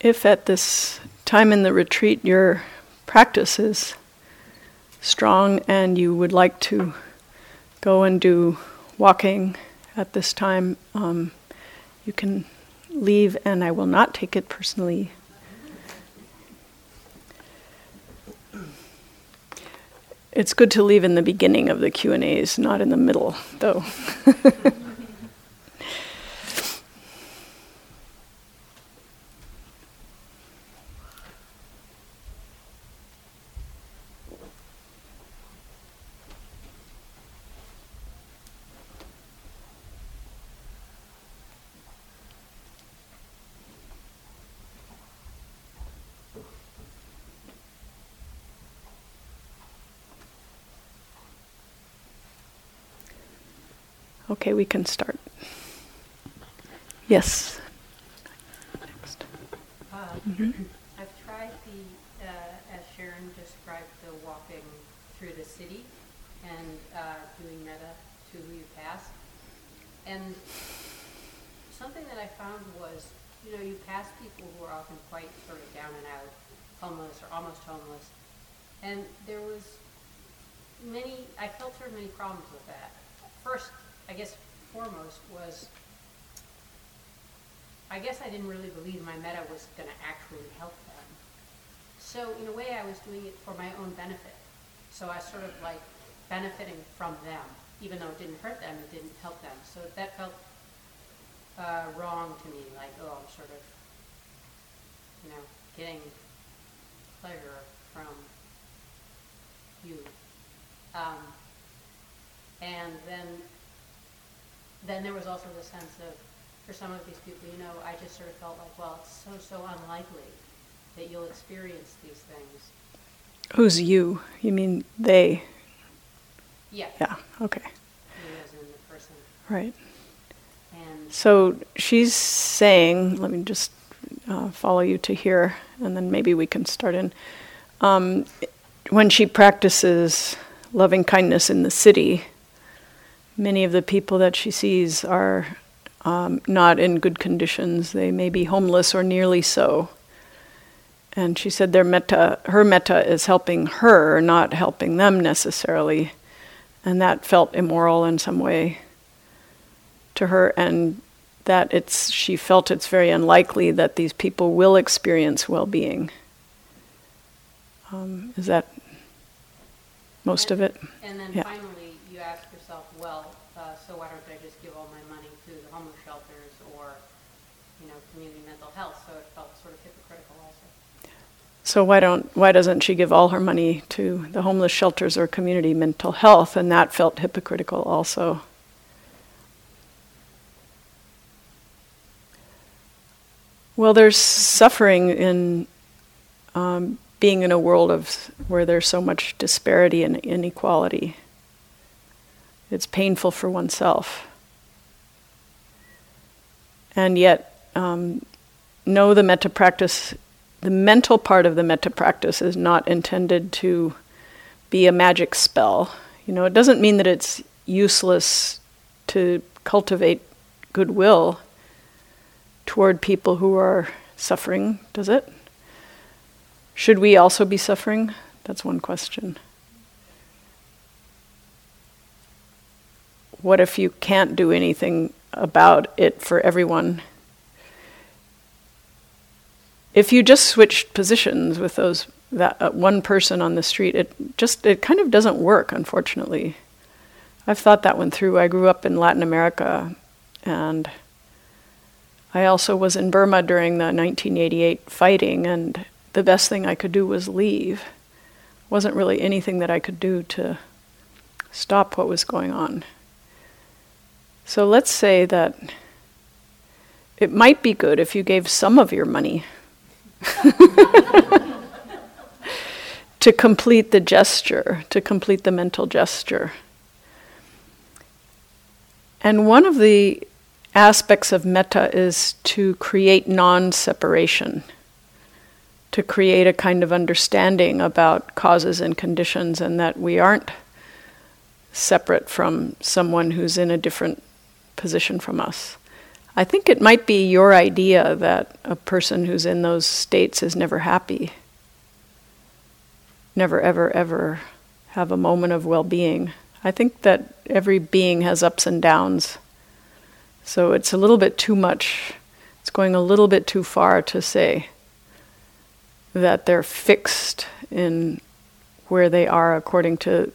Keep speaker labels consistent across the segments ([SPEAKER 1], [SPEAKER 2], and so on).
[SPEAKER 1] if at this time in the retreat your practice is strong and you would like to go and do walking at this time, um, you can leave and I will not take it personally. It's good to leave in the beginning of the Q&As, not in the middle, though. Okay, we can start. Yes.
[SPEAKER 2] Next. Uh, mm-hmm. I've tried the, uh, as Sharon described, the walking through the city and uh, doing metta to who you pass. And something that I found was, you know, you pass people who are often quite sort of down and out, homeless or almost homeless. And there was many, I felt there were many problems with that. First, I guess foremost was I guess I didn't really believe my metta was going to actually help them. So in a way, I was doing it for my own benefit. So I sort of like benefiting from them, even though it didn't hurt them, it didn't help them. So that felt uh, wrong to me. Like, oh, I'm sort of, you know, getting pleasure from you. Um, and then then there was also the sense of, for some of these people, you know, I just sort of felt like, well, it's so, so unlikely that you'll experience these things.
[SPEAKER 1] Who's you? You mean they?
[SPEAKER 2] Yeah.
[SPEAKER 1] Yeah, okay.
[SPEAKER 2] as in the person.
[SPEAKER 1] Right. And so she's saying, let me just uh, follow you to here, and then maybe we can start in. Um, when she practices loving kindness in the city, many of the people that she sees are um, not in good conditions. They may be homeless or nearly so. And she said their metta, her metta is helping her, not helping them necessarily. And that felt immoral in some way to her, and that it's, she felt it's very unlikely that these people will experience well being. Um, is that most
[SPEAKER 2] and,
[SPEAKER 1] of it?
[SPEAKER 2] And then yeah. finally, well, uh, so why don't I just give all my money to the homeless shelters or, you know, community mental health? So it felt sort of hypocritical also.
[SPEAKER 1] So why don't why doesn't she give all her money to the homeless shelters or community mental health? And that felt hypocritical also. Well, there's suffering in um, being in a world of where there's so much disparity and inequality. It's painful for oneself. And yet, um, know the metta practice, the mental part of the metta practice is not intended to be a magic spell. You know, it doesn't mean that it's useless to cultivate goodwill toward people who are suffering, does it? Should we also be suffering? That's one question. what if you can't do anything about it for everyone? If you just switched positions with those that uh, one person on the street, it just it kind of doesn't work, unfortunately. I've thought that one through. I grew up in Latin America, and I also was in Burma during the 1988 fighting, and the best thing I could do was leave. Wasn't really anything that I could do to stop what was going on. So let's say that it might be good if you gave some of your money to complete the gesture, to complete the mental gesture. And one of the aspects of metta is to create non separation, to create a kind of understanding about causes and conditions, and that we aren't separate from someone who's in a different position from us. I think it might be your idea that a person who's in those states is never happy, never, ever, ever have a moment of well being. I think that every being has ups and downs. So it's a little bit too much, it's going a little bit too far to say that they're fixed in where they are according to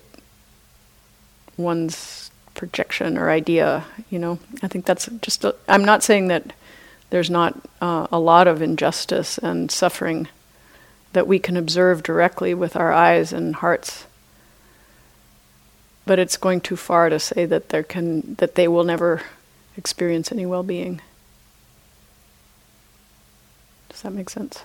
[SPEAKER 1] one's projection or idea. You know, I think that's just. i am not saying that there's not uh, a lot of injustice and suffering that we can observe directly with our eyes and hearts. But it's going too far to say that there can that they will never experience any well-being. Does that make sense?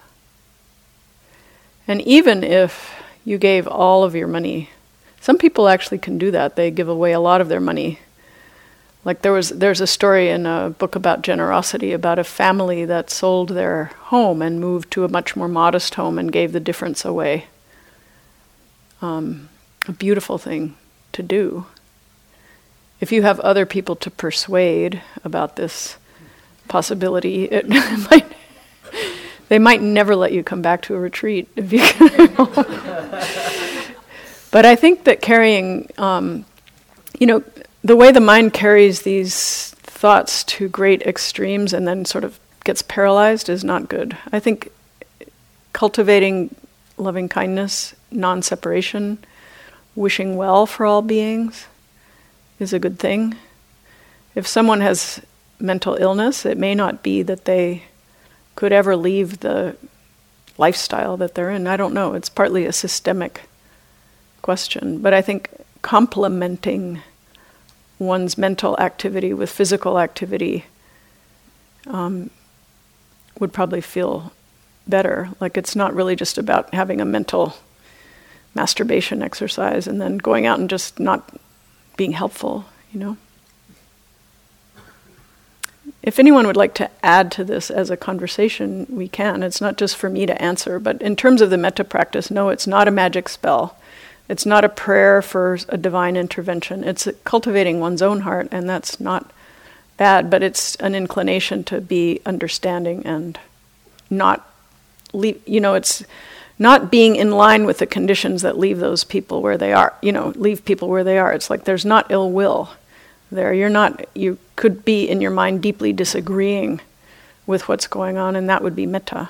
[SPEAKER 1] And even if you gave all of your money, some people actually can do that. They give away a lot of their money. Like there was there's a story in a book about generosity about a family that sold their home and moved to a much more modest home and gave the difference away. Um, a beautiful thing to do. If you have other people to persuade about this possibility, it might they might never let you come back to a retreat if you. but I think that carrying, um, you know, the way the mind carries these thoughts to great extremes and then sort of gets paralyzed is not good. I think cultivating loving kindness, non separation, wishing well for all beings is a good thing. If someone has mental illness, it may not be that they could ever leave the lifestyle that they're in. I don't know. It's partly a systemic question. But I think complementing one's mental activity with physical activity um, would probably feel better. Like it's not really just about having a mental masturbation exercise and then going out and just not being helpful, you know? if anyone would like to add to this as a conversation, we can. It's not just for me to answer, but in terms of the metta practice, no, it's not a magic spell. It's not a prayer for a divine intervention. It's cultivating one's own heart, and that's not bad, but it's an inclination to be understanding and not leave, you know, it's not being in line with the conditions that leave those people where they are, you know, leave people where they are. It's like there's not ill will there. You're not, you could be in your mind deeply disagreeing with what's going on, and that would be metta.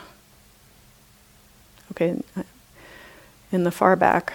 [SPEAKER 1] Okay, in the far back,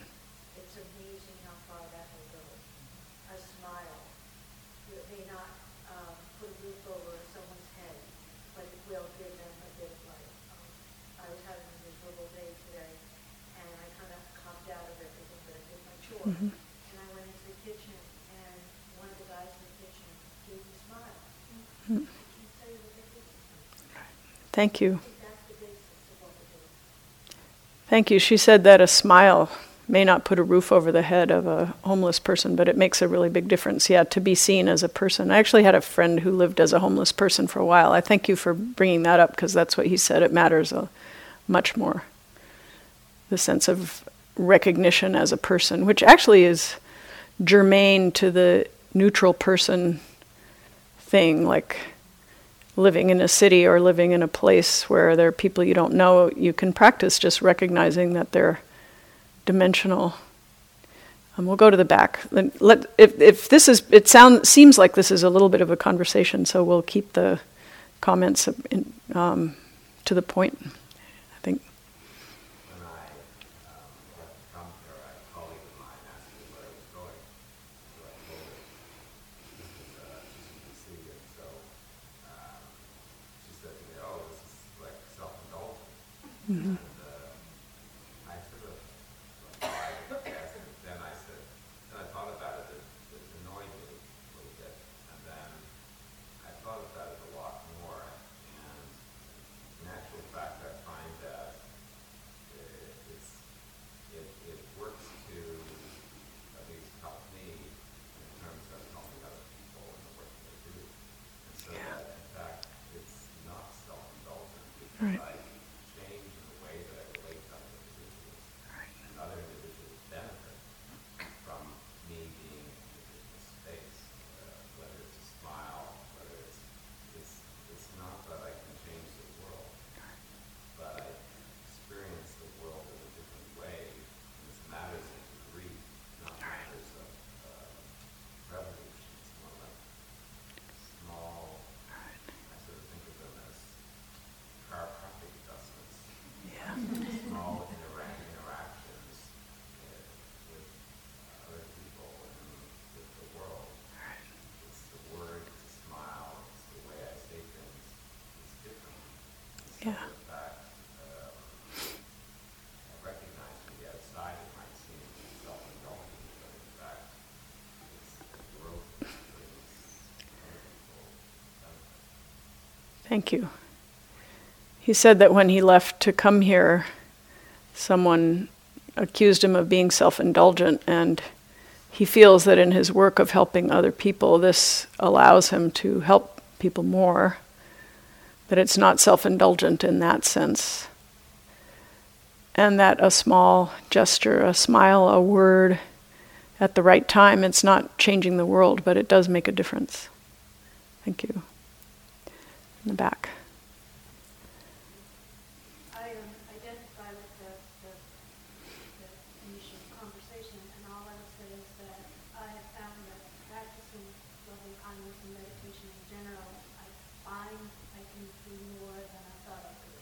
[SPEAKER 1] Mm-hmm. And I went into the kitchen, and one of the guys in the kitchen gave me a smile. Mm-hmm. Thank you. Thank you. She said that a smile may not put a roof over the head of a homeless person, but it makes a really big difference. Yeah, to be seen as a person. I actually had a friend who lived as a homeless person for a while. I thank you for bringing that up because that's what he said. It matters uh, much more. The sense of recognition as a person, which actually is germane to the neutral person thing, like living in a city or living in a place where there are people you don't know, you can practice just recognizing that they're dimensional. Um, we'll go to the back. Let, if, if this is, it sound, seems like this is a little bit of a conversation, so we'll keep the comments in, um, to the point. Mm-hmm. Thank you. He said that when he left to come here, someone accused him of being self indulgent, and he feels that in his work of helping other people, this allows him to help people more, that it's not self indulgent in that sense. And that a small gesture, a smile, a word at the right time, it's not changing the world, but it does make a difference. Thank you. In the back.
[SPEAKER 3] I um, identify with the, the, the initial conversation, and all I will say is that I have found that practicing loving kindness and meditation in general, I find I can do more than I thought I could.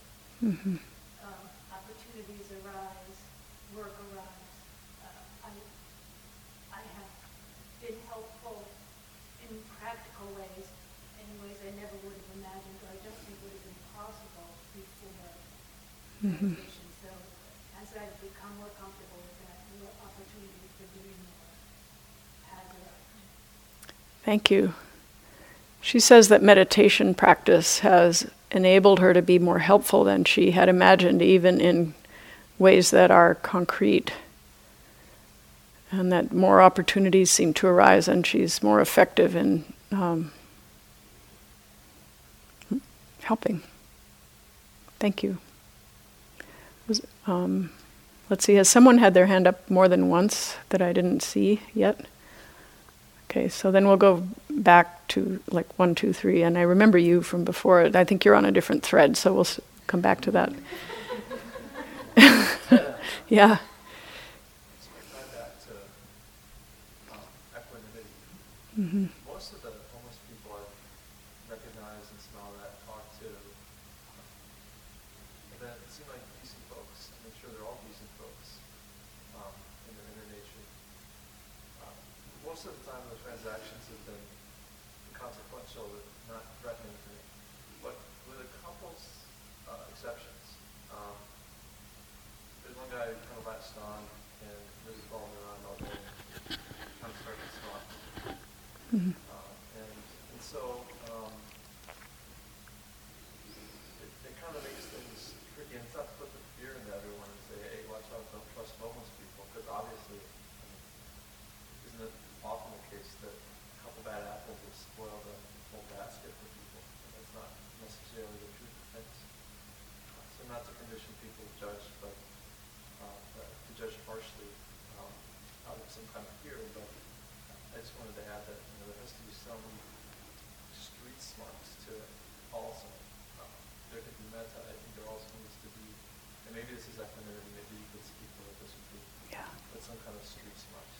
[SPEAKER 1] hmm
[SPEAKER 3] Um, opportunities arise, work arise. Uh, I, I have been helpful in practical ways, in ways I never would have imagined, or I don't think would have been
[SPEAKER 1] hmm
[SPEAKER 3] meditation. So as I've become more comfortable with that, more opportunity for doing more has arrived.
[SPEAKER 1] Thank you. She says that meditation practice has enabled her to be more helpful than she had imagined, even in ways that are concrete. And that more opportunities seem to arise, and she's more effective in um, helping. Thank you. Was, um, let's see, has someone had their hand up more than once that I didn't see yet? Okay, so then we'll go back to like one, two, three, and I remember you from before. I think you're on a different thread, so we'll s- come back to that. yeah.
[SPEAKER 4] So we tie back to um, equanimity.
[SPEAKER 1] hmm
[SPEAKER 4] Most of the homeless people I've recognized and smiled at, talked to, have been, seem like decent folks. I'm sure they're all decent folks um, in their inner nature. Um, most of the time, the transactions have been consequential, not threatening to me. But with a couple's uh, exceptions, um, there's one guy who kind of latched on and really followed me around all day and kind of started to talk.
[SPEAKER 1] hmm
[SPEAKER 4] Um, and, and so, um, it, it kind of makes things tricky, and it's not to put the fear into everyone and say, hey, watch out, don't trust homeless people, because obviously, I mean, isn't it often the case that a couple bad apples will spoil the whole basket for people? And that's not necessarily the truth of things. Uh, So not to condition people to judge, but, uh, uh, to judge harshly, um, out of some kind of fear, but I just wanted to add that, you know, there has to be some street smarts to it also. Um, There could be metta, I think there also needs to be, and maybe this is equanimity, maybe you could speak to what this would be,
[SPEAKER 1] Yeah.
[SPEAKER 4] but some kind of street smarts.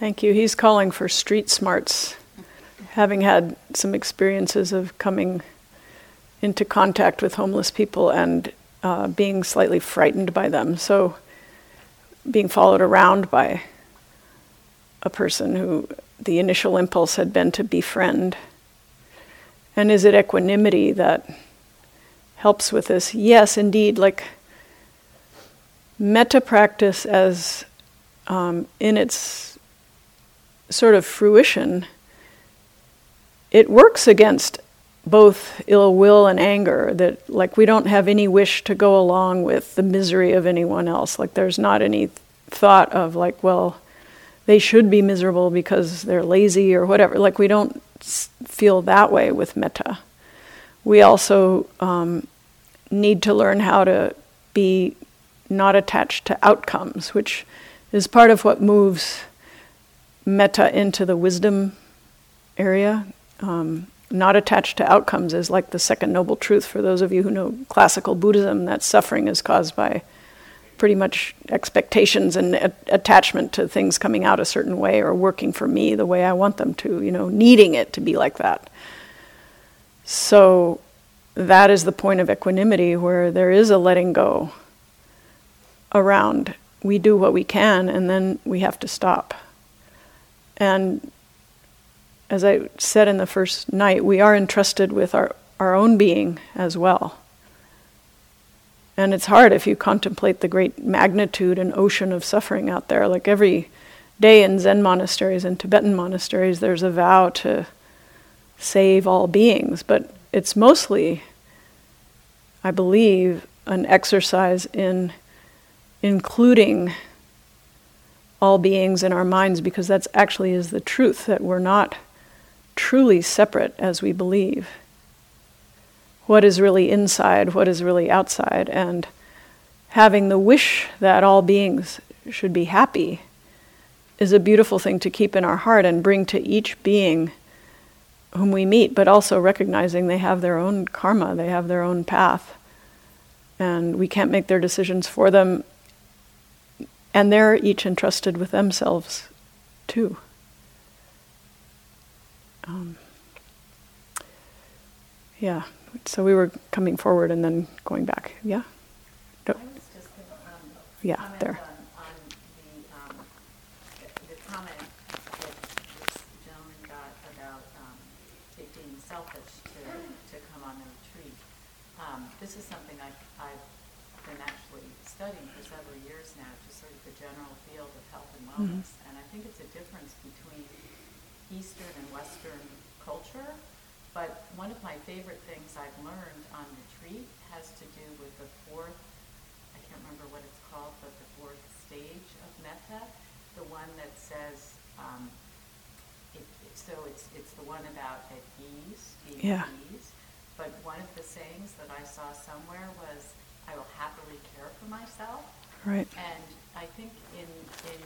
[SPEAKER 1] Thank you. He's calling for street smarts, having had some experiences of coming into contact with homeless people and uh, being slightly frightened by them. So, being followed around by a person who the initial impulse had been to befriend. And is it equanimity that helps with this? Yes, indeed. Like metta practice, as um, in its sort of fruition, it works against both ill will and anger. That, like, we don't have any wish to go along with the misery of anyone else. Like, there's not any thought of, like, well, they should be miserable because they're lazy or whatever. Like, we don't feel that way with metta. We also um, need to learn how to be not attached to outcomes, which is part of what moves metta into the wisdom area. Um, not attached to outcomes is like the second noble truth for those of you who know classical Buddhism that suffering is caused by pretty much expectations and a- attachment to things coming out a certain way or working for me the way I want them to, you know, needing it to be like that. So that is the point of equanimity where there is a letting go around. We do what we can and then we have to stop. And as I said in the first night, we are entrusted with our, our own being as well. And it's hard if you contemplate the great magnitude and ocean of suffering out there. Like every day in Zen monasteries and Tibetan monasteries, there's a vow to save all beings, but it's mostly, I believe, an exercise in including all beings in our minds because that's actually is the truth that we're not truly separate as we believe. What is really inside, what is really outside, and having the wish that all beings should be happy is a beautiful thing to keep in our heart and bring to each being whom we meet, but also recognizing they have their own karma, they have their own path, and we can't make their decisions for them and they're each entrusted with themselves too. Um, yeah, so we were coming forward and then going back. Yeah?
[SPEAKER 5] I was just going to um,
[SPEAKER 1] Yeah, there.
[SPEAKER 5] on, on the, um, the comment that this gentleman got about um, it being selfish to, to come on a retreat. Um, this is something I've, I've been actually studying for several years now, just sort of the general field of health and wellness. And I think it's a difference between Eastern and Western culture. But one of my favorite things I've learned on retreat has to do with the fourth, I can't remember what it's called, but the fourth stage of metta, the one that says, um, it, it- so it's, it's the one about at ease, being
[SPEAKER 1] Yeah.
[SPEAKER 5] at ease. But one of the sayings that I saw somewhere was, I will happily care for myself.
[SPEAKER 1] Right.
[SPEAKER 5] And I think in, in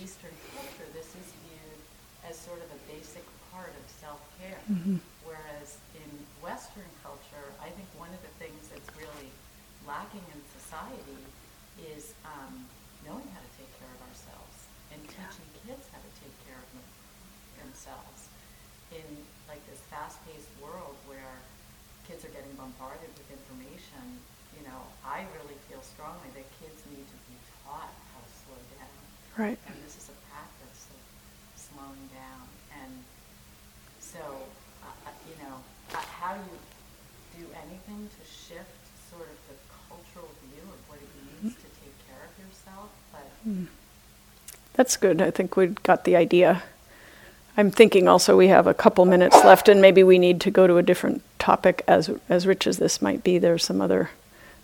[SPEAKER 5] Eastern culture, this is viewed as sort of a basic part of self-care. Whereas in Western culture, I think one of the things that's really lacking in society is um, knowing how to take care of ourselves and teaching kids how to take care of them, themselves. In like this fast-paced world where kids are getting bombarded with information, you know, I really feel strongly that kids need to be taught how to slow down.
[SPEAKER 1] Right.
[SPEAKER 5] And this is a practice of slowing down. And so, uh, uh, you know, uh, how do you do anything to shift sort of the cultural view of what it means to take care of yourself? But
[SPEAKER 1] That's good. I think we got the idea. I'm thinking also we have a couple minutes left, and maybe we need to go to a different topic. As as rich as this might be, there's some other,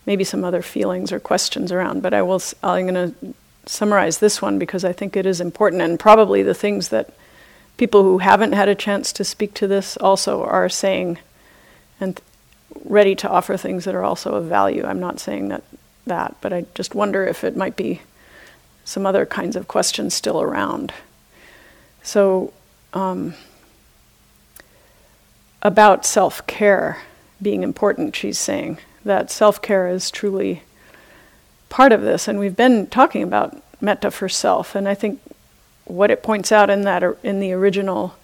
[SPEAKER 1] maybe some other feelings or questions around. But I will. I'm going to summarize this one because I think it is important, and probably the things that people who haven't had a chance to speak to this also are saying, and ready to offer things that are also of value. I'm not saying that that, but I just wonder if it might be some other kinds of questions still around. So, um, about self care being important, she's saying that self care is truly part of this, and we've been talking about metta for self, and I think what it points out in that in the original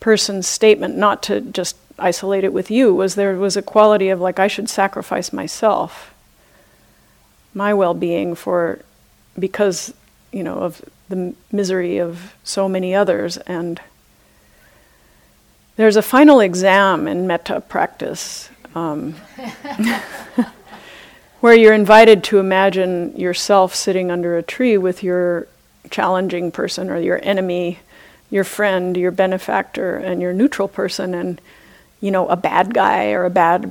[SPEAKER 1] person's statement, not to just isolate it with you, was there was a quality of like I should sacrifice myself, my well-being for because you know of the misery of so many others. And there's a final exam in metta practice um, where you're invited to imagine yourself sitting under a tree with your challenging person or your enemy your friend your benefactor and your neutral person and you know a bad guy or a bad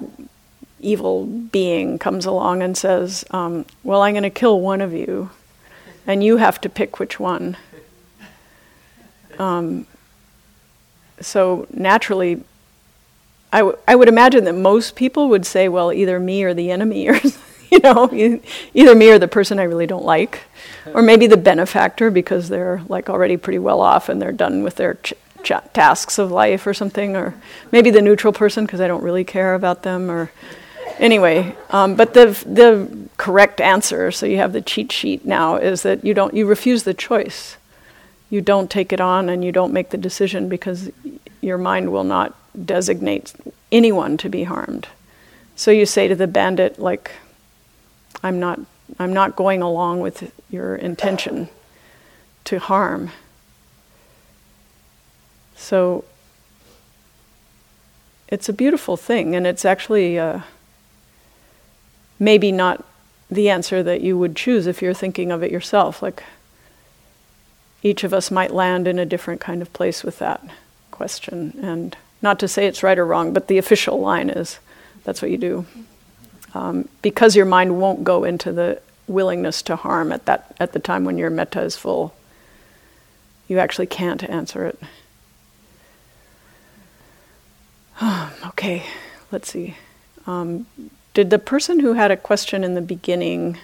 [SPEAKER 1] evil being comes along and says, um, Well, I'm going to kill one of you, and you have to pick which one. Um, so naturally, I, w- I would imagine that most people would say, well, either me or the enemy, or you know, either me or the person I really don't like, or maybe the benefactor because they're like already pretty well off and they're done with their ch- ch- tasks of life or something, or maybe the neutral person because I don't really care about them, or anyway. Um, but the the correct answer, so you have the cheat sheet now, is that you don't you refuse the choice. You don't take it on and you don't make the decision because your mind will not designate anyone to be harmed. So you say to the bandit, like, I'm not, I'm not going along with your intention to harm. So it's a beautiful thing, and it's actually uh, maybe not the answer that you would choose if you're thinking of it yourself. Like, each of us might land in a different kind of place with that question. And not to say it's right or wrong, but the official line is that's what you do. Um, because your mind won't go into the willingness to harm at, that, at the time when your metta is full, you actually can't answer it. okay, let's see. Um, did the person who had a question in the beginning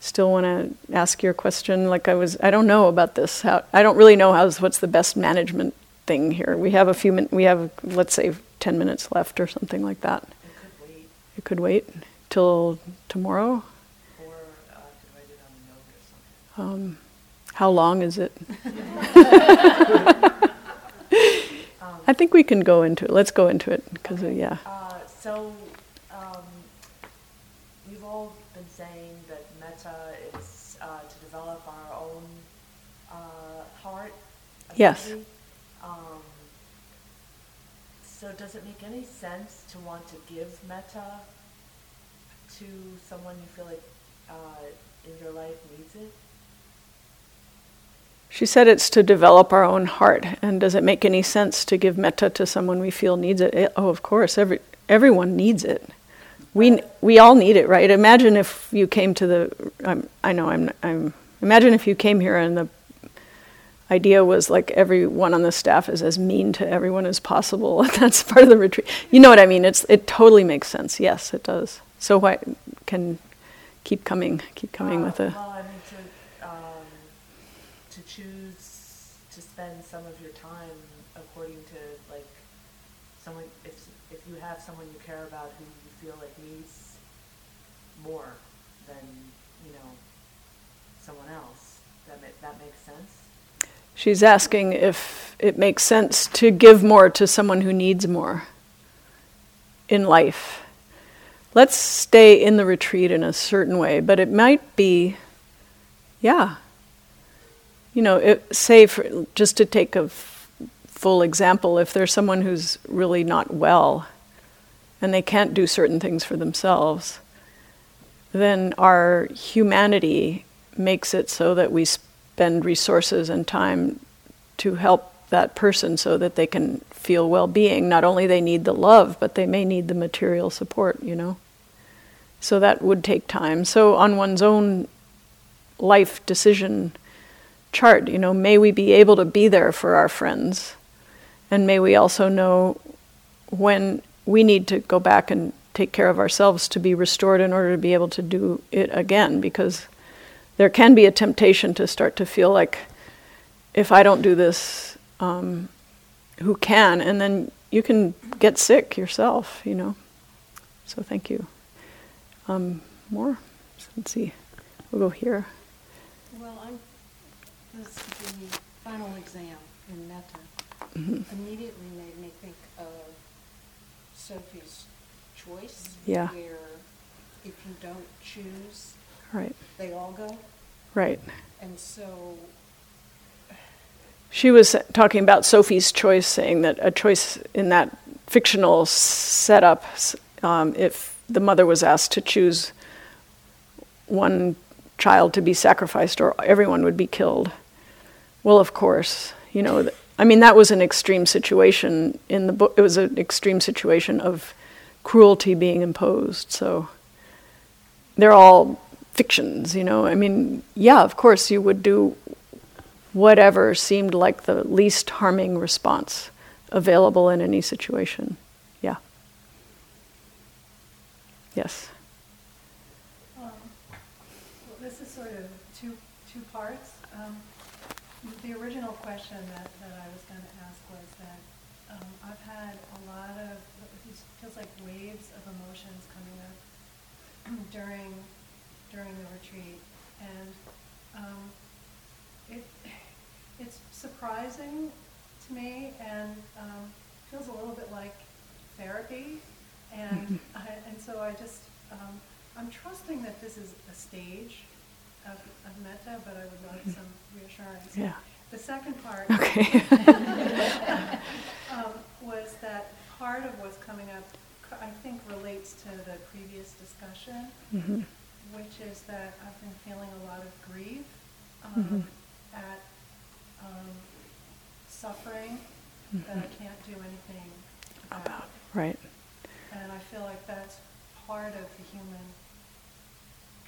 [SPEAKER 1] still want to ask your question? Like I was, I don't know about this. How, I don't really know how's what's the best management thing here. We have a few min- we have let's say ten minutes left or something like that.
[SPEAKER 6] It could wait,
[SPEAKER 1] It could wait till tomorrow.
[SPEAKER 6] or uh, write it on a note or something.
[SPEAKER 1] Um, how long is it? I think we can go into it. Let's go into it because uh, yeah.
[SPEAKER 6] Uh, so, um, we've all been saying that metta is uh, to develop our own uh, heart.
[SPEAKER 1] Yes.
[SPEAKER 6] ability. Um, so, does it make any sense to want to give metta to someone you feel like uh, in your life needs it?
[SPEAKER 1] She said it's to develop our own heart. And does it make any sense to give metta to someone we feel needs it? Eh, Oh, of course. Every everyone needs it. We we all need it, right? Imagine if you came to the. I'm, I know I'm. I'm. Imagine if you came here and the idea was like everyone on the staff is as mean to everyone as possible. That's part of the retreat. You know what I mean? It's it totally makes sense. Yes, it does. So why can keep coming, keep coming
[SPEAKER 6] Uh,
[SPEAKER 1] with a.
[SPEAKER 6] Well, I mean, to, um, to choose to spend some of your time according to like someone, if, if you have someone you care about who you feel like needs more than, you know, someone else, that ma- that makes sense?
[SPEAKER 1] She's asking if it makes sense to give more to someone who needs more in life. Let's stay in the retreat in a certain way, but it might be, yeah. You know, it, say, for, just to take a f- full example, if there's someone who's really not well and they can't do certain things for themselves, then our humanity makes it so that we spend resources and time to help that person so that they can feel well-being. Not only they need the love but they may need the material support you know? So that would take time. So on one's own life decision chart you know may we be able to be there for our friends? And may we also know when we need to go back and take care of ourselves to be restored in order to be able to do it again because there can be a temptation to start to feel like if I don't do this, um, who can? And then you can get sick yourself, you know. So thank you. Um, more? Let's see. We'll go here.
[SPEAKER 7] Well, I'm, this is the final exam in metta.
[SPEAKER 1] Mm-hmm.
[SPEAKER 7] Immediately made me think of Sophie's choice.
[SPEAKER 1] Yeah.
[SPEAKER 7] Where if you don't choose,
[SPEAKER 1] Right,
[SPEAKER 7] they all go.
[SPEAKER 1] right.
[SPEAKER 7] And so,
[SPEAKER 1] She was talking about Sophie's choice, saying that a choice in that fictional setup, um, if the mother was asked to choose one child to be sacrificed or everyone would be killed. Well, of course, you know, th- I mean, that was an extreme situation in the book. It was an extreme situation of cruelty being imposed. So they're all fictions, you know. I mean, yeah, of course, you would do whatever seemed like the least harming response available in any situation. Yeah. Yes.
[SPEAKER 7] Um, this is sort of two, two parts. Um, The original question that, that I was going to ask was that um, I've had a lot of, it feels like waves of emotions coming up during, during the retreat. And um, it, it's surprising to me and um, feels a little bit like therapy. And, I, and so I just, um, I'm trusting that this is a stage of, of metta, but I would like some reassurance.
[SPEAKER 1] Yeah.
[SPEAKER 7] The second part
[SPEAKER 1] Okay.
[SPEAKER 7] um, was that part of what's coming up, I think relates to the previous discussion,
[SPEAKER 1] Mhm.
[SPEAKER 7] Which is that I've been feeling a lot of grief um,
[SPEAKER 1] Mhm.
[SPEAKER 7] at um, suffering that I can't do anything about.
[SPEAKER 1] About, right.
[SPEAKER 7] And I feel like that's part of the human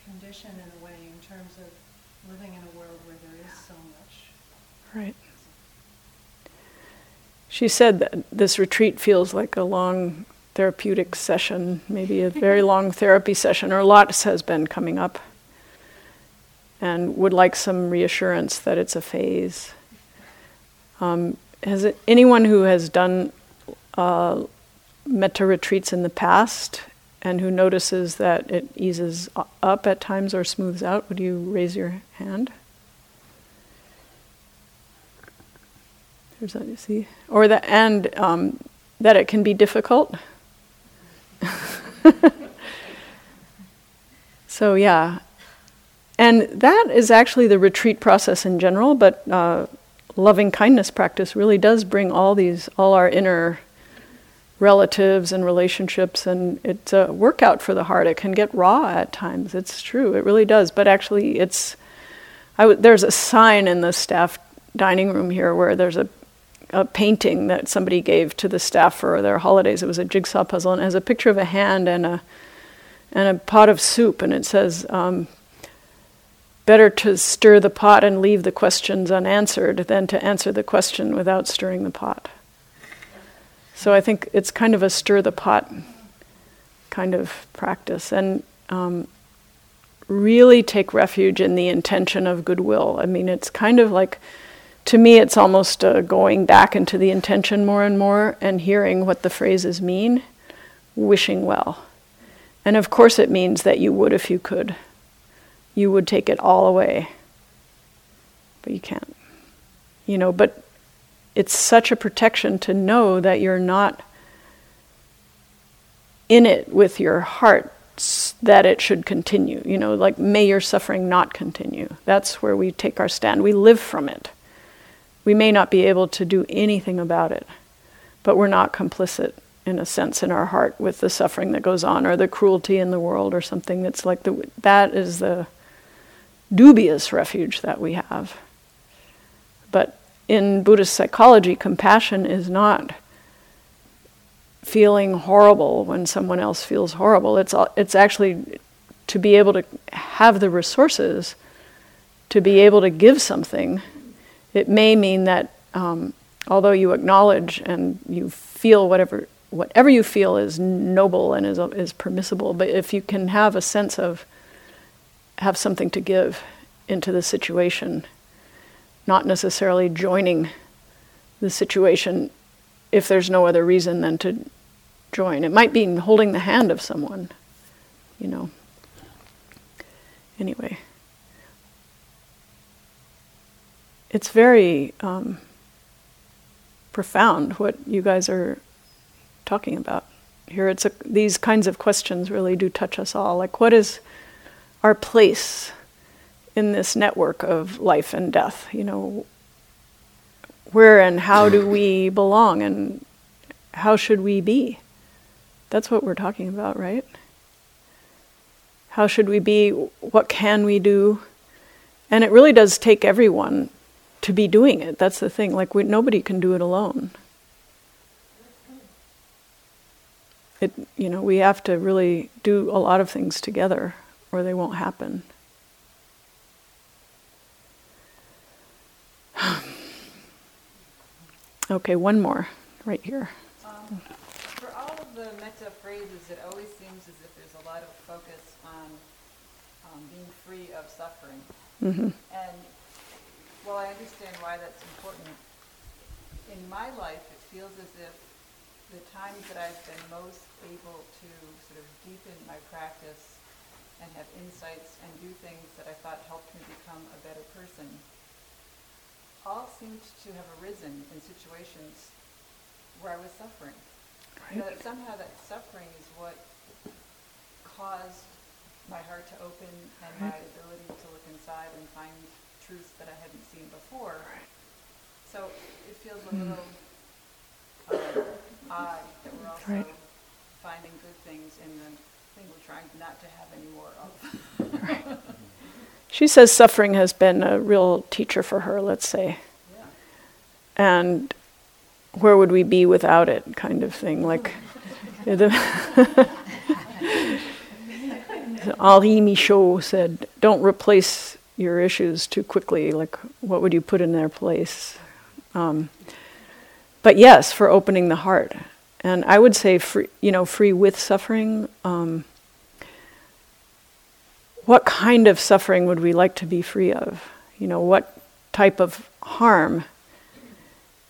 [SPEAKER 7] condition in a way, in terms of living in a world where there is so much.
[SPEAKER 1] Right. She said that this retreat feels like a long therapeutic session, maybe a very long therapy session, or lots has been coming up, and would like some reassurance that it's a phase. Um, has it, anyone who has done uh, metta retreats in the past and who notices that it eases up at times or smooths out, would you raise your hand? There's that, you see, or that, and um, that it can be difficult. so yeah, and that is actually the retreat process in general. But uh, loving kindness practice really does bring all these, all our inner relatives and relationships, and it's a workout for the heart. It can get raw at times. It's true. It really does. But actually, it's I w- there's a sign in the staff dining room here where there's a a painting that somebody gave to the staff for their holidays. It was a jigsaw puzzle and it has a picture of a hand and a and a pot of soup, and it says, um, "Better to stir the pot and leave the questions unanswered than to answer the question without stirring the pot." So I think it's kind of a stir the pot kind of practice, and um, really take refuge in the intention of goodwill. I mean, it's kind of like to me, it's almost uh, going back into the intention more and more and hearing what the phrases mean, wishing well. And of course, it means that you would if you could. You would take it all away. But you can't. You know, but it's such a protection to know that you're not in it with your heart that it should continue. You know, like, may your suffering not continue. That's where we take our stand. We live from it. We may not be able to do anything about it, but we're not complicit in a sense in our heart with the suffering that goes on or the cruelty in the world or something that's like the that is the dubious refuge that we have. But in Buddhist psychology, compassion is not feeling horrible when someone else feels horrible. It's it's actually to be able to have the resources to be able to give something it may mean that um, although you acknowledge and you feel whatever whatever you feel is noble and is is permissible, but if you can have a sense of have something to give into the situation, not necessarily joining the situation if there's no other reason than to join. It might be holding the hand of someone, you know. Anyway. It's very um, profound what you guys are talking about here. It's a, these kinds of questions really do touch us all. Like, what is our place in this network of life and death? You know, where and how do we belong, and how should we be? That's what we're talking about, right? How should we be? What can we do? And it really does take everyone to be doing it. That's the thing. Like we, nobody can do it alone. It, you know, we have to really do a lot of things together, or they won't happen. okay, one more right here.
[SPEAKER 8] Um, For all of the
[SPEAKER 9] metta phrases, it always seems as if there's a lot of focus on um, being free of suffering.
[SPEAKER 1] Mm-hmm.
[SPEAKER 9] And while I understand why that's important, in my life, it feels as if the times that I've been most able to sort of deepen my practice and have insights and do things that I thought helped me become a better person, all seemed to have arisen in situations where I was suffering. You know, that somehow that suffering is what caused my heart to open and my ability to look inside and find truths that I hadn't seen before. So it feels a little um, odd that we're also
[SPEAKER 1] Right.
[SPEAKER 9] finding good things in the thing we're trying not to have any more of.
[SPEAKER 1] She says suffering has been a real teacher for her, let's say.
[SPEAKER 9] Yeah.
[SPEAKER 1] And where would we be without it, kind of thing. Like, the Henri Michaux said, don't replace your issues too quickly. Like, what would you put in their place? Um, but yes, for opening the heart. And I would say, free, you know, free with suffering. Um, what kind of suffering would we like to be free of? You know, what type of harm?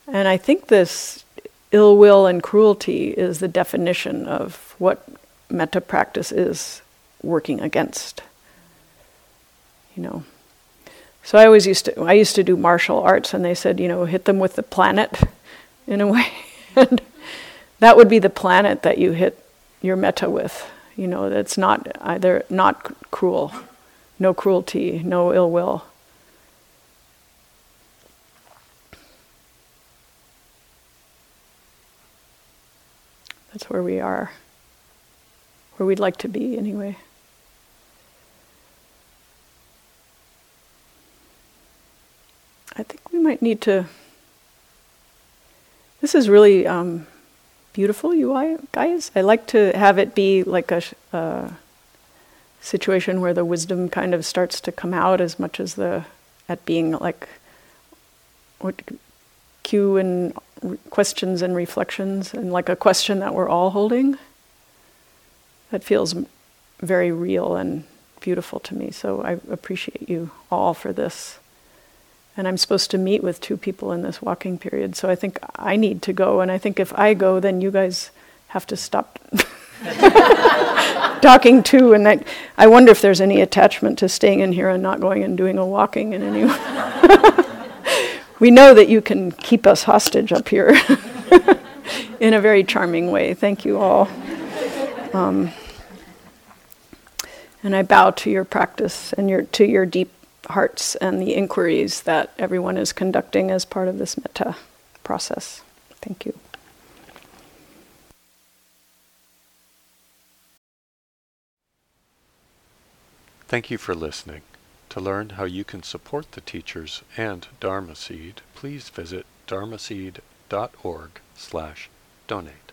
[SPEAKER 1] And I think this ill will and cruelty is the definition of what metta practice is working against. You know. So I always used to I used to do martial arts and they said, you know, hit them with the planet in a way. and that would be the planet that you hit your metta with. You know, that's not either not cruel, no cruelty, no ill will. That's where we are, where we'd like to be anyway. I think we might need to. This is really um, beautiful, you guys. I like to have it be like a situation where the wisdom kind of starts to come out as much as the at being like what cue and questions and reflections and like a question that we're all holding. That feels very real and beautiful to me. So I appreciate you all for this. And I'm supposed to meet with two people in this walking period, so I think I need to go. And I think if I go, then you guys have to stop talking too. And I, I wonder if there's any attachment to staying in here and not going and doing a walking in any way. we know that you can keep us hostage up here in a very charming way. Thank you all. Um, and I bow to your practice and your to your deep hearts and the inquiries that everyone is conducting as part of this metta process. Thank you.
[SPEAKER 10] Thank you for listening. To learn how you can support the teachers and Dharma Seed, please visit dharmaseed.org slash donate.